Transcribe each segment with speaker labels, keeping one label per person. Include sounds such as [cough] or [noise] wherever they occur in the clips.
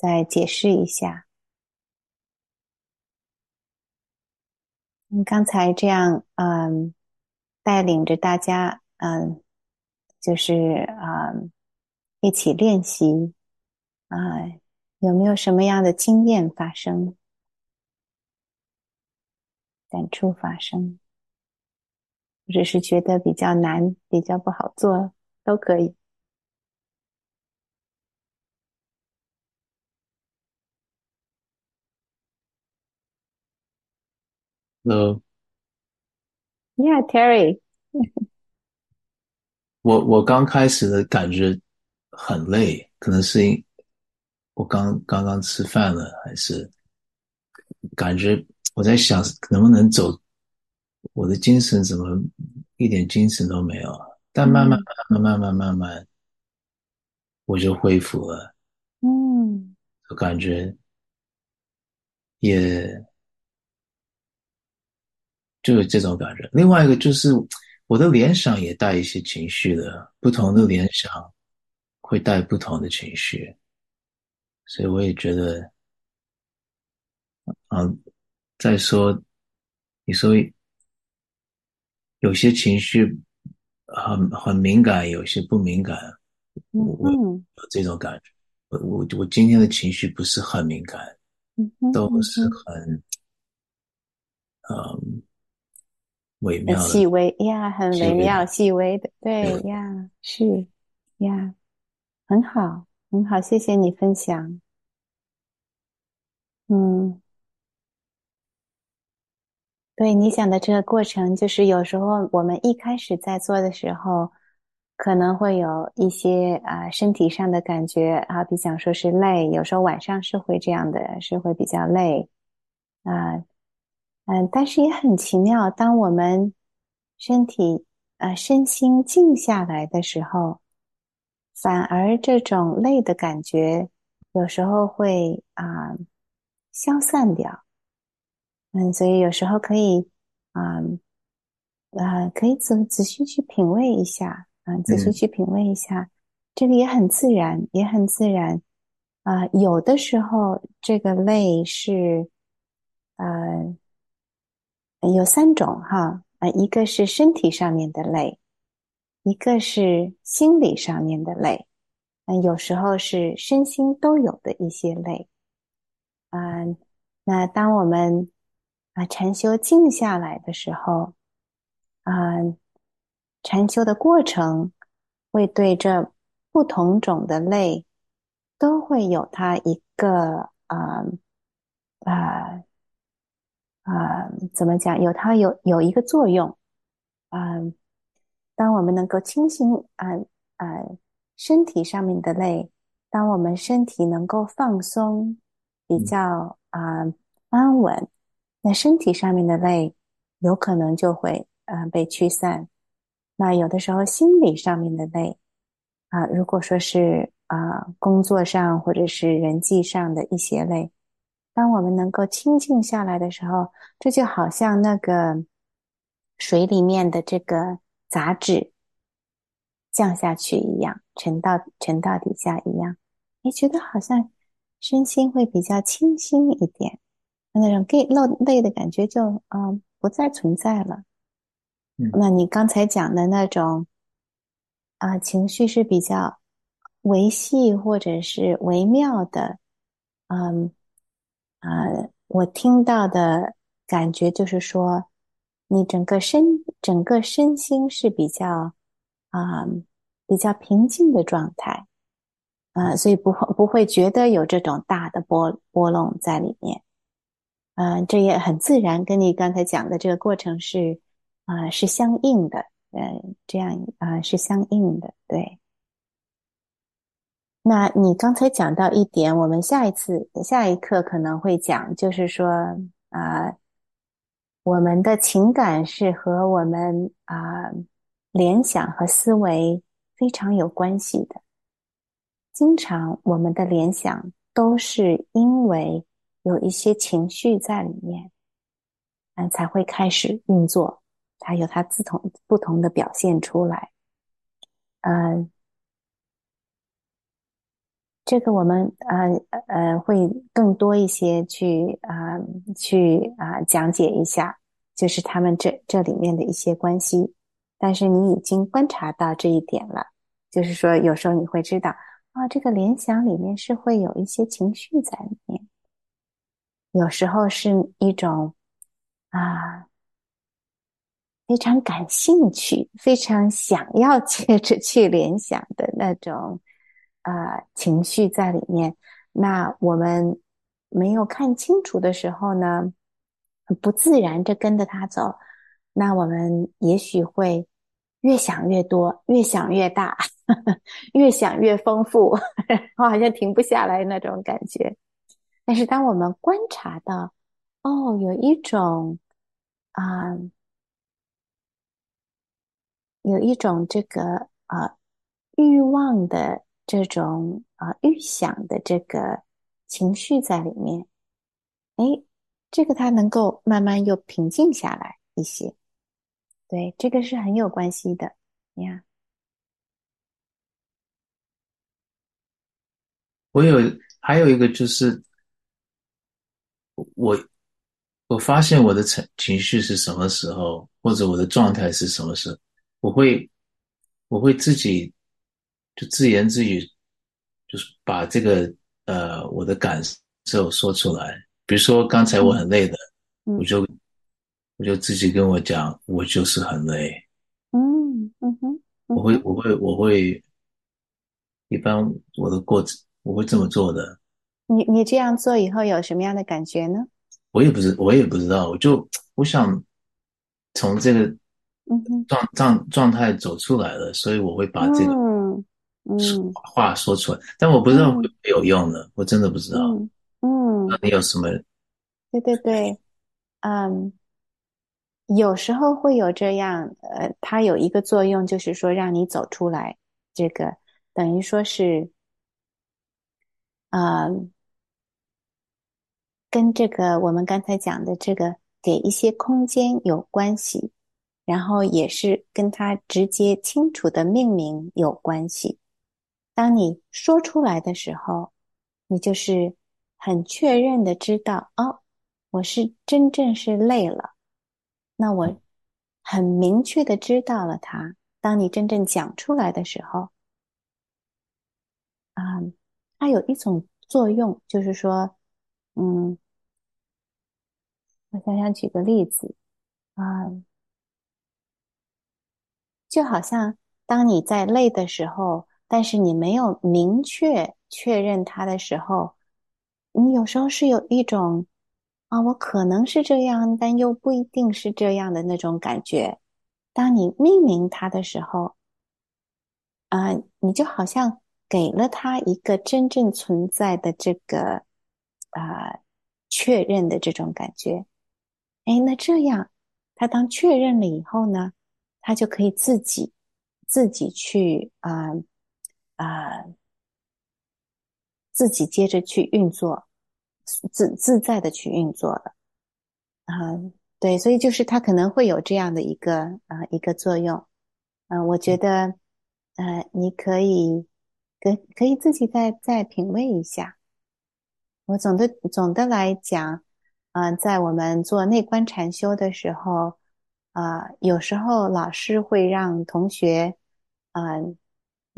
Speaker 1: 再解释一下。你，刚才这样嗯带领着大家嗯就是嗯一起练习啊、有没有什么样的经验发生？感触发生，或者是觉得比较难、比较不好做，都可以。
Speaker 2: 呃
Speaker 1: ，Yeah, Terry，
Speaker 2: 我我刚开始的感觉很累，可能是因我刚刚刚吃饭了，还是感觉我在想能不能走，我的精神怎么一点精神都没有？但慢慢慢慢慢慢慢慢，我就恢复了，
Speaker 1: 嗯。
Speaker 2: 我感觉也就有这种感觉。另外一个就是我的联想也带一些情绪的，不同的联想会带不同的情绪，所以我也觉得，啊，再说你说有些情绪很很敏感，有些不敏感，
Speaker 1: 嗯
Speaker 2: 我
Speaker 1: 嗯。
Speaker 2: 有这种感觉。我我我今天的情绪不是很敏感，都是
Speaker 1: 嗯
Speaker 2: 很嗯微
Speaker 1: 很
Speaker 2: 妙的。
Speaker 1: 细微呀，很
Speaker 2: 细微
Speaker 1: 微妙、细微的，对
Speaker 2: 对
Speaker 1: 呀，是呀，很好，很好，谢谢你分享。嗯，对你讲的这个过程，就是有时候我们一开始在做的时候，可能会有一些啊、身体上的感觉啊，比讲说是累，有时候晚上是会这样的，是会比较累啊，嗯，但是也很奇妙，当我们身体呃身心静下来的时候，反而这种累的感觉有时候会啊、消散掉。嗯，所以有时候可以啊呃可以仔仔细去品味一下，啊、仔细
Speaker 2: 嗯
Speaker 1: 去品味一下，这个也很自然，也很自然。啊、有的时候这个累是呃有三种哈，啊、一个是身体上面的累，一个是心理上面的累，嗯、有时候是身心都有的一些累。嗯、那当我们啊禅修静下来的时候，啊、禅修的过程会对这不同种的类都会有它一个啊啊啊怎么讲？有它有有一个作用。嗯、当我们能够清醒啊啊身体上面的累，当我们身体能够放松，比较啊、安稳，那身体上面的累有可能就会呃被驱散。那有的时候心理上面的累啊、如果说是啊、工作上或者是人际上的一些累，当我们能够清静下来的时候，这就好像那个水里面的这个杂质降下去一样，沉到沉到底下一样，你觉得好像身心会比较清新一点，那种累累累的感觉就嗯、呃不再存在了。
Speaker 2: 嗯
Speaker 1: 那你刚才讲的那种啊、情绪是比较维系或者是微妙的，嗯啊、我听到的感觉就是说，你整个身整个身心是比较啊、比较平静的状态，啊、所以不会不会觉得有这种大的波波动在里面，嗯、这也很自然，跟你刚才讲的这个过程是啊、是相应的，呃，这样啊、是相应的，对。那你刚才讲到一点，我们下一次下一课可能会讲，就是说啊，我们的情感是和我们啊联想和思维非常有关系的。经常我们的联想都是因为有一些情绪在里面，嗯，才会开始运作，它有它不同不同的表现出来，嗯。这个我们呃呃会更多一些去啊去啊讲解一下，就是他们这这里面的一些关系。但是你已经观察到这一点了，就是说有时候你会知道啊，这个联想里面是会有一些情绪在里面，有时候是一种啊非常感兴趣、非常想要 [laughs] 接着去联想的那种。啊，情绪在里面。那我们没有看清楚的时候呢，不自然的跟着他走，那我们也许会越想越多，越想越大，[laughs] 越想越丰富，[laughs] 我好像停不下来那种感觉。但是当我们观察到，哦，有一种啊，有一种这个啊欲望的。这种啊预想的这个情绪在里面，哎，这个它能够慢慢又平静下来一些，对，这个是很有关系的呀。
Speaker 2: 我有还有一个就是，我我发现我的情情绪是什么时候，或者我的状态是什么时候，我会我会自己。就自言自语，就是把这个呃我的感受说出来。比如说刚才我很累的，我就我就自己跟我讲，我就是很累。
Speaker 1: 嗯嗯哼，
Speaker 2: 我会我会我会，一般我的过程我会这么做的。
Speaker 1: 你你这样做以后有什么样的感觉呢？
Speaker 2: 我也不知我也不知道，我就我想从这个状状状态走出来了，所以我会把这个。
Speaker 1: 嗯，
Speaker 2: 话说出来，但我不知道会不会有用呢？我真的不知道。
Speaker 1: 嗯，
Speaker 2: 那你有什么？
Speaker 1: 对对对，嗯，有时候会有这样，呃，它有一个作用，就是说让你走出来，这个等于说是，啊，跟这个我们刚才讲的这个给一些空间有关系，然后也是跟它直接清楚的命名有关系。当你说出来的时候，你就是很确认的知道哦，我是真正是累了。那我很明确的知道了它。当你真正讲出来的时候，啊，它有一种作用，就是说，嗯，我想想举个例子啊，就好像当你在累的时候。但是你没有明确确认它的时候，你有时候是有一种啊，我可能是这样，但又不一定是这样的那种感觉。当你命名它的时候，啊，你就好像给了它一个真正存在的这个啊确认的这种感觉。哎，那这样，它当确认了以后呢，它就可以自己自己去啊。啊，自己接着去运作，自自在的去运作的啊，对，所以就是它可能会有这样的一个啊一个作用，嗯，我觉得呃，你可以可可以自己再再品味一下。我总的总的来讲，啊，在我们做内观禅修的时候，啊，有时候老师会让同学，嗯。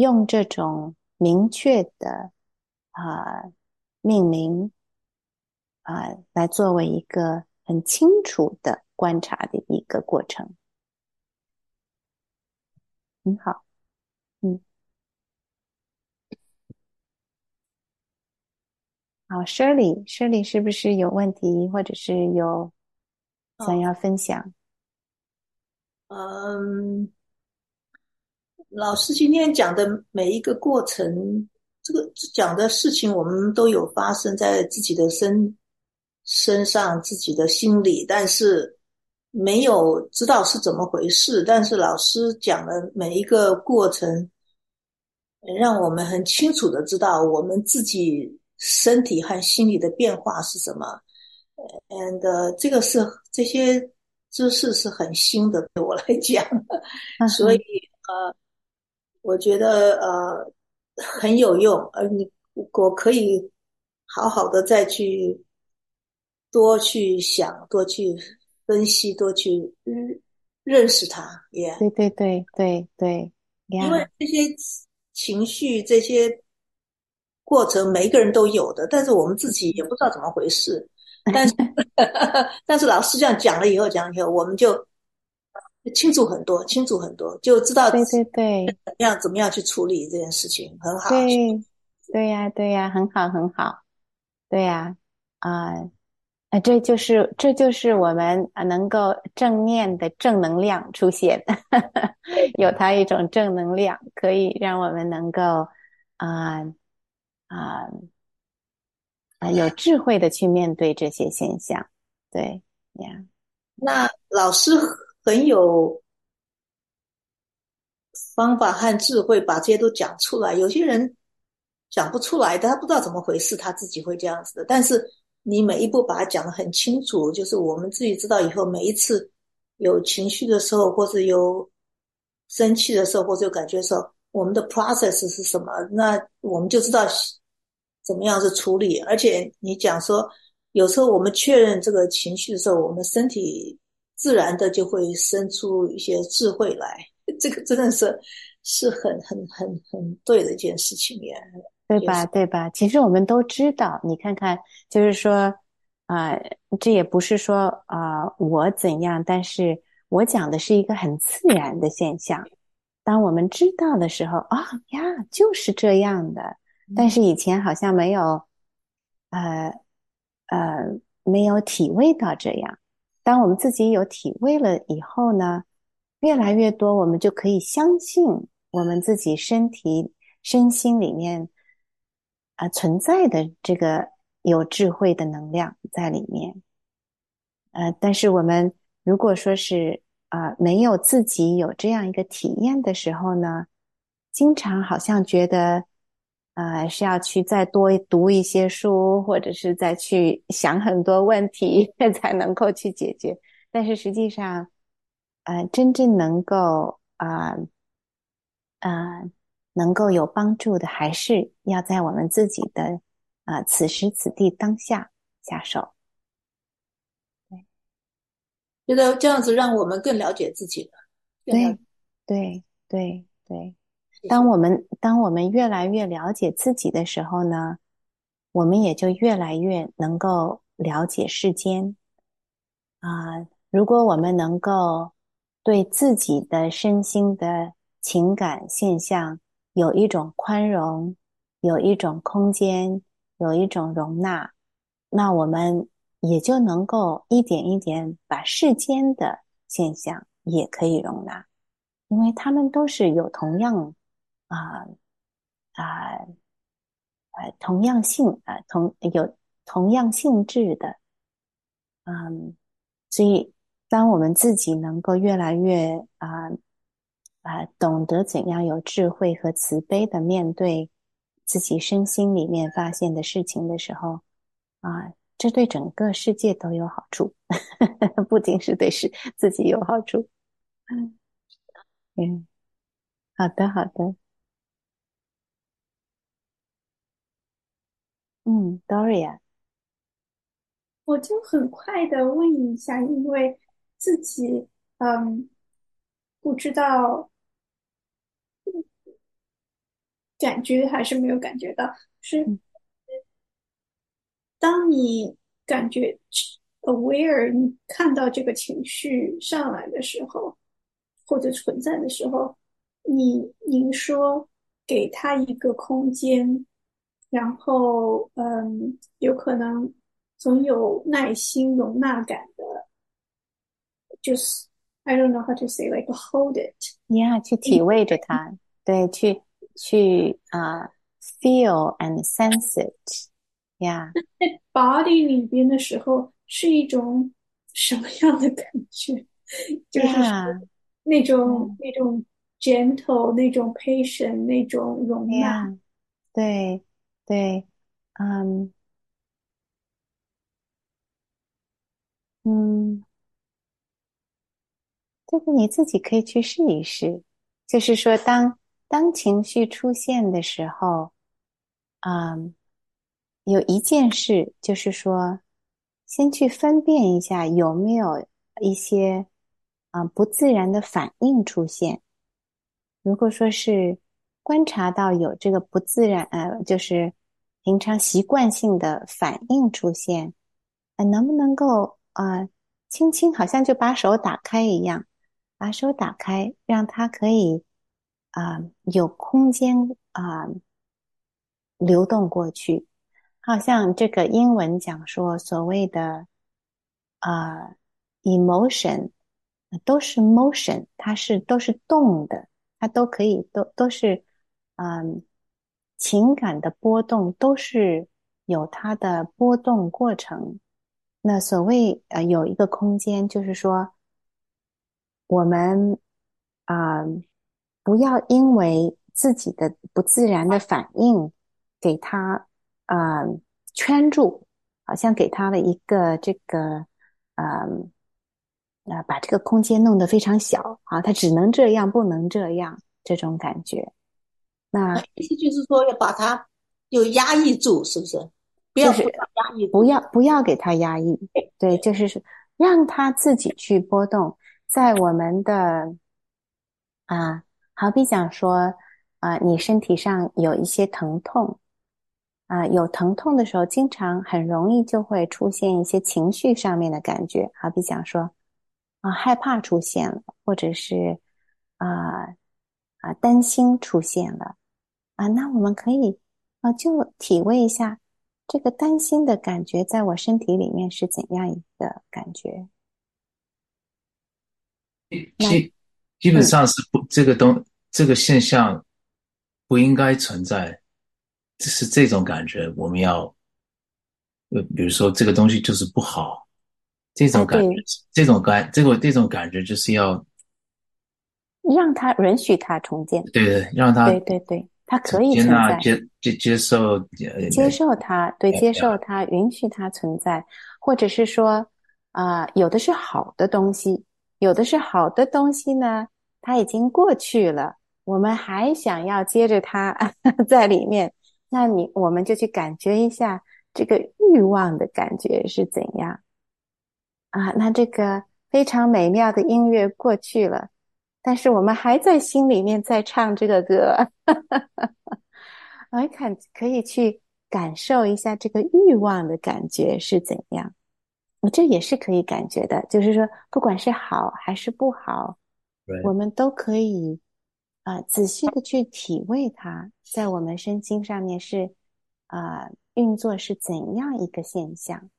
Speaker 1: 用这种明确的啊命名啊，来作为一个很清楚的观察的一个过程，很好，嗯，好，Shirley，Shirley 是不是有问题，或者是有想要分享？
Speaker 3: 嗯。老师今天讲的每一个过程，这个讲的事情，我们都有发生在自己的身身上、自己的心里，但是没有知道是怎么回事。但是老师讲的每一个过程，让我们很清楚的知道我们自己身体和心理的变化是什么。and 这个是这些知识是很新的，对我来讲，所以呃，我觉得呃。很有用，而你我可以好好的再去多去想，多去分析，多去认认识它。也
Speaker 1: 对对对对对，
Speaker 3: 因为这些情绪、这些过程，每一个人都有的，但是我们自己也不知道怎么回事。但是 [laughs] 但是老师这样讲了以后，讲以后，我们就。清楚很多，清楚很多，就知道
Speaker 1: 对对对，
Speaker 3: 怎么样怎么样去处理这件事情，很好。
Speaker 1: 对，对呀，对呀，很好，很好。对呀，啊，啊，这就是这就是我们能够正面的正能量出现，[laughs] 有它一种正能量，可以让我们能够啊啊啊有智慧的去面对这些现象。对呀，
Speaker 3: 那老师。很有方法和智慧，把这些都讲出来。有些人讲不出来的，他不知道怎么回事，他自己会这样子的。但是你每一步把它讲得很清楚，就是我们自己知道以后，每一次有情绪的时候，或者有生气的时候，或者有感觉的时候，我们的 process 是什么？那我们就知道怎么样是处理。而且你讲说，有时候我们确认这个情绪的时候，我们身体。自然的就会生出一些智慧来，这个真的是是很很很很对的一件事情呀，
Speaker 1: 对吧？对吧？其实我们都知道，你看看，就是说啊，这也不是说啊我怎样，但是我讲的是一个很自然的现象。当我们知道的时候，啊呀，就是这样的。但是以前好像没有，呃呃，没有体味到这样。当我们自己有体味了以后呢，越来越多，我们就可以相信我们自己身体、身心里面啊存在的这个有智慧的能量在里面。呃，但是我们如果说是啊没有自己有这样一个体验的时候呢，经常好像觉得。呃，是要去再多读一些书，或者是再去想很多问题，[laughs] 才能够去解决。但是实际上，呃，真正能够啊啊能够有帮助的，还是要在我们自己的啊此时此地当下下手。
Speaker 3: 对，觉得这样子让我们更了解自己了。
Speaker 1: 对，对，对，对。当我们当我们越来越了解自己的时候呢，我们也就越来越能够了解世间。啊，如果我们能够对自己的身心的情感现象有一种宽容，有一种空间，有一种容纳，那我们也就能够一点一点把世间的现象也可以容纳，因为他们都是有同样。啊啊啊！同样性啊，同有同样性质的，嗯，所以当我们自己能够越来越啊啊懂得怎样有智慧和慈悲的面对自己身心里面发现的事情的时候，啊，这对整个世界都有好处，[laughs] 不仅是对是自己有好处。[laughs] 嗯，好的，好的。嗯，Doria，
Speaker 4: 我就很快的问一下，因为自己嗯不知道感觉还是没有感觉到，是当你感觉 aware，你看到这个情绪上来的时候，或者存在的时候，你您说给他一个空间。然后，嗯，有可能总有耐心、容纳感的，就是 I don't know how to say like hold it，
Speaker 1: 你要去体味着它，对，去去啊 feel and sense it. Yeah.
Speaker 4: 在 [laughs] body 里边的时候是一种什么样的感觉？就是说
Speaker 1: Yeah.
Speaker 4: 那种那种 [laughs] gentle，那种 patient，那种容纳。
Speaker 1: Yeah. 对 对，嗯嗯，这个你自己可以去试一试。就是说当，当情绪出现的时候，嗯，有一件事就是说，先去分辨一下有没有一些啊、不自然的反应出现。如果说是观察到有这个不自然，呃，就是平常习惯性的反应出现，呃，能不能够啊、轻轻好像就把手打开一样，把手打开，让它可以啊、有空间啊、流动过去。好像这个英文讲说所谓的啊、emotion 都是 motion，它是都是动的，它都可以都都是嗯情感的波动都是有它的波动过程。那所谓呃有一个空间，就是说我们啊、不要因为自己的不自然的反应给它啊、圈住，好像给它了一个这个嗯啊、把这个空间弄得非常小啊，它只能这样，不能这样这种感觉。那
Speaker 3: 意思就是说要把它就压抑住，是不是？不要压抑，
Speaker 1: 不要不要给他压抑，对，就是说让他自己去波动，在我们的啊，好比讲说啊，你身体上有一些疼痛啊，有疼痛的时候，经常很容易就会出现一些情绪上面的感觉，好比讲说啊，害怕出现了，或者是啊啊担心出现了啊，那我们可以啊就体味一下。这个担心的感觉在我身体里面是怎样一个感觉？
Speaker 2: 基基本上是不这个东这个现象不应该存在，是这种感觉。我们要，呃，比如说这个东西就是不好，这种感觉，
Speaker 1: 对
Speaker 2: 这种感，这个这种感觉就是要
Speaker 1: 让他允许他重建，
Speaker 2: 对对，让他
Speaker 1: 对对对，它可以
Speaker 2: 接
Speaker 1: 存在，
Speaker 2: 接接接受呃
Speaker 1: 接受它，对，
Speaker 2: 哎
Speaker 1: 接受它，允许它存在，或者是说，啊、有的是好的东西，有的是好的东西呢，它已经过去了，我们还想要接着它 [laughs] 在里面，那你我们就去感觉一下这个欲望的感觉是怎样啊？那这个非常美妙的音乐过去了，但是我们还在心里面在唱这个歌。我 [laughs] 看可以去感受一下这个欲望的感觉是怎样，这也是可以感觉的。就是说，不管是好还是不好我们都可以啊、呃仔细的去体味它在我们身心上面是啊、呃运作是怎样一个现象，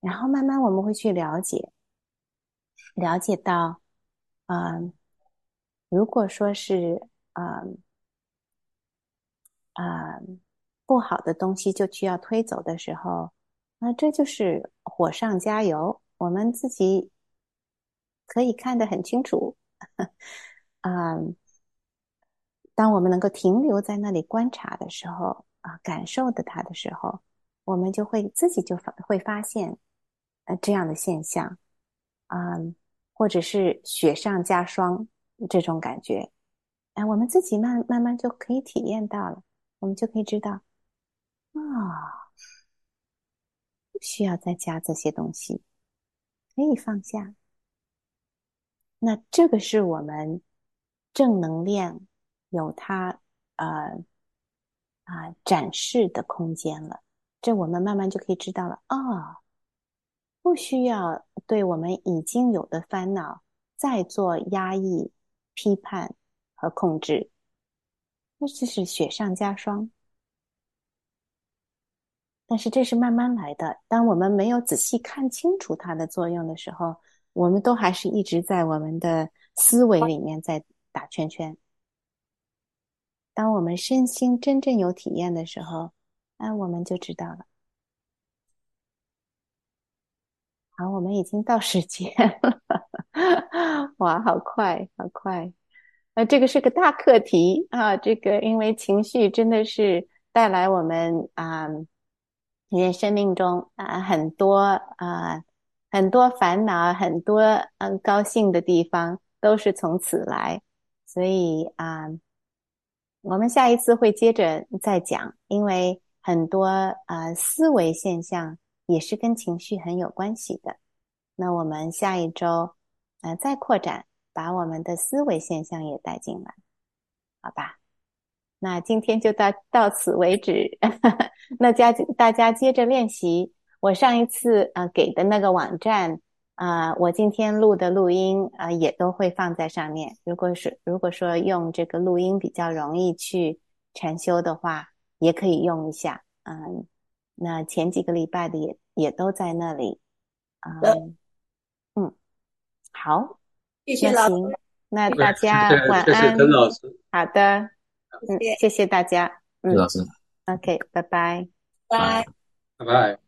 Speaker 1: 然后慢慢我们会去了解，了解到，嗯、如果说是嗯。啊、不好的东西就需要推走的时候，那这就是火上加油。我们自己可以看得很清楚，[laughs] 嗯、当我们能够停留在那里观察的时候，啊，感受的它的时候，我们就会自己就发会发现，呃，这样的现象，嗯、或者是雪上加霜这种感觉，哎，我们自己慢慢慢就可以体验到了。我们就可以知道，啊，不需要再加这些东西，可以放下。那这个是我们正能量有它呃啊展示的空间了。这我们慢慢就可以知道了啊，不需要对我们已经有的烦恼再做压抑、批判和控制。那这是雪上加霜，但是这是慢慢来的。当我们没有仔细看清楚它的作用的时候，我们都还是一直在我们的思维里面在打圈圈。当我们身心真正有体验的时候，那我们就知道了。好，我们已经到时间了，[laughs] 哇，好快，好快！呃，这个是个大课题啊，这个因为情绪真的是带来我们啊，人生命中啊很多啊很多烦恼，很多嗯高兴的地方都是从此来，所以啊，我们下一次会接着再讲，因为很多啊思维现象。也是跟情绪很有关系的。那我们下一周，呃，再扩展，把我们的思维现象也带进来，好吧？那今天就到到此为止。[laughs] 那家大家接着练习。我上一次呃给的那个网站啊，我今天录的录音啊，也都会放在上面。如果是如果说用这个录音比较容易去禅修的话，也可以用一下，嗯。那前几个礼拜的也也都在那里，嗯嗯，好，
Speaker 3: 谢谢老师，
Speaker 1: 那大家晚安，谢
Speaker 5: 谢陈老师，
Speaker 1: 好的，嗯，谢。谢大家，
Speaker 2: 嗯，老师
Speaker 1: ，OK，拜拜。拜，
Speaker 3: 拜。
Speaker 5: 拜拜。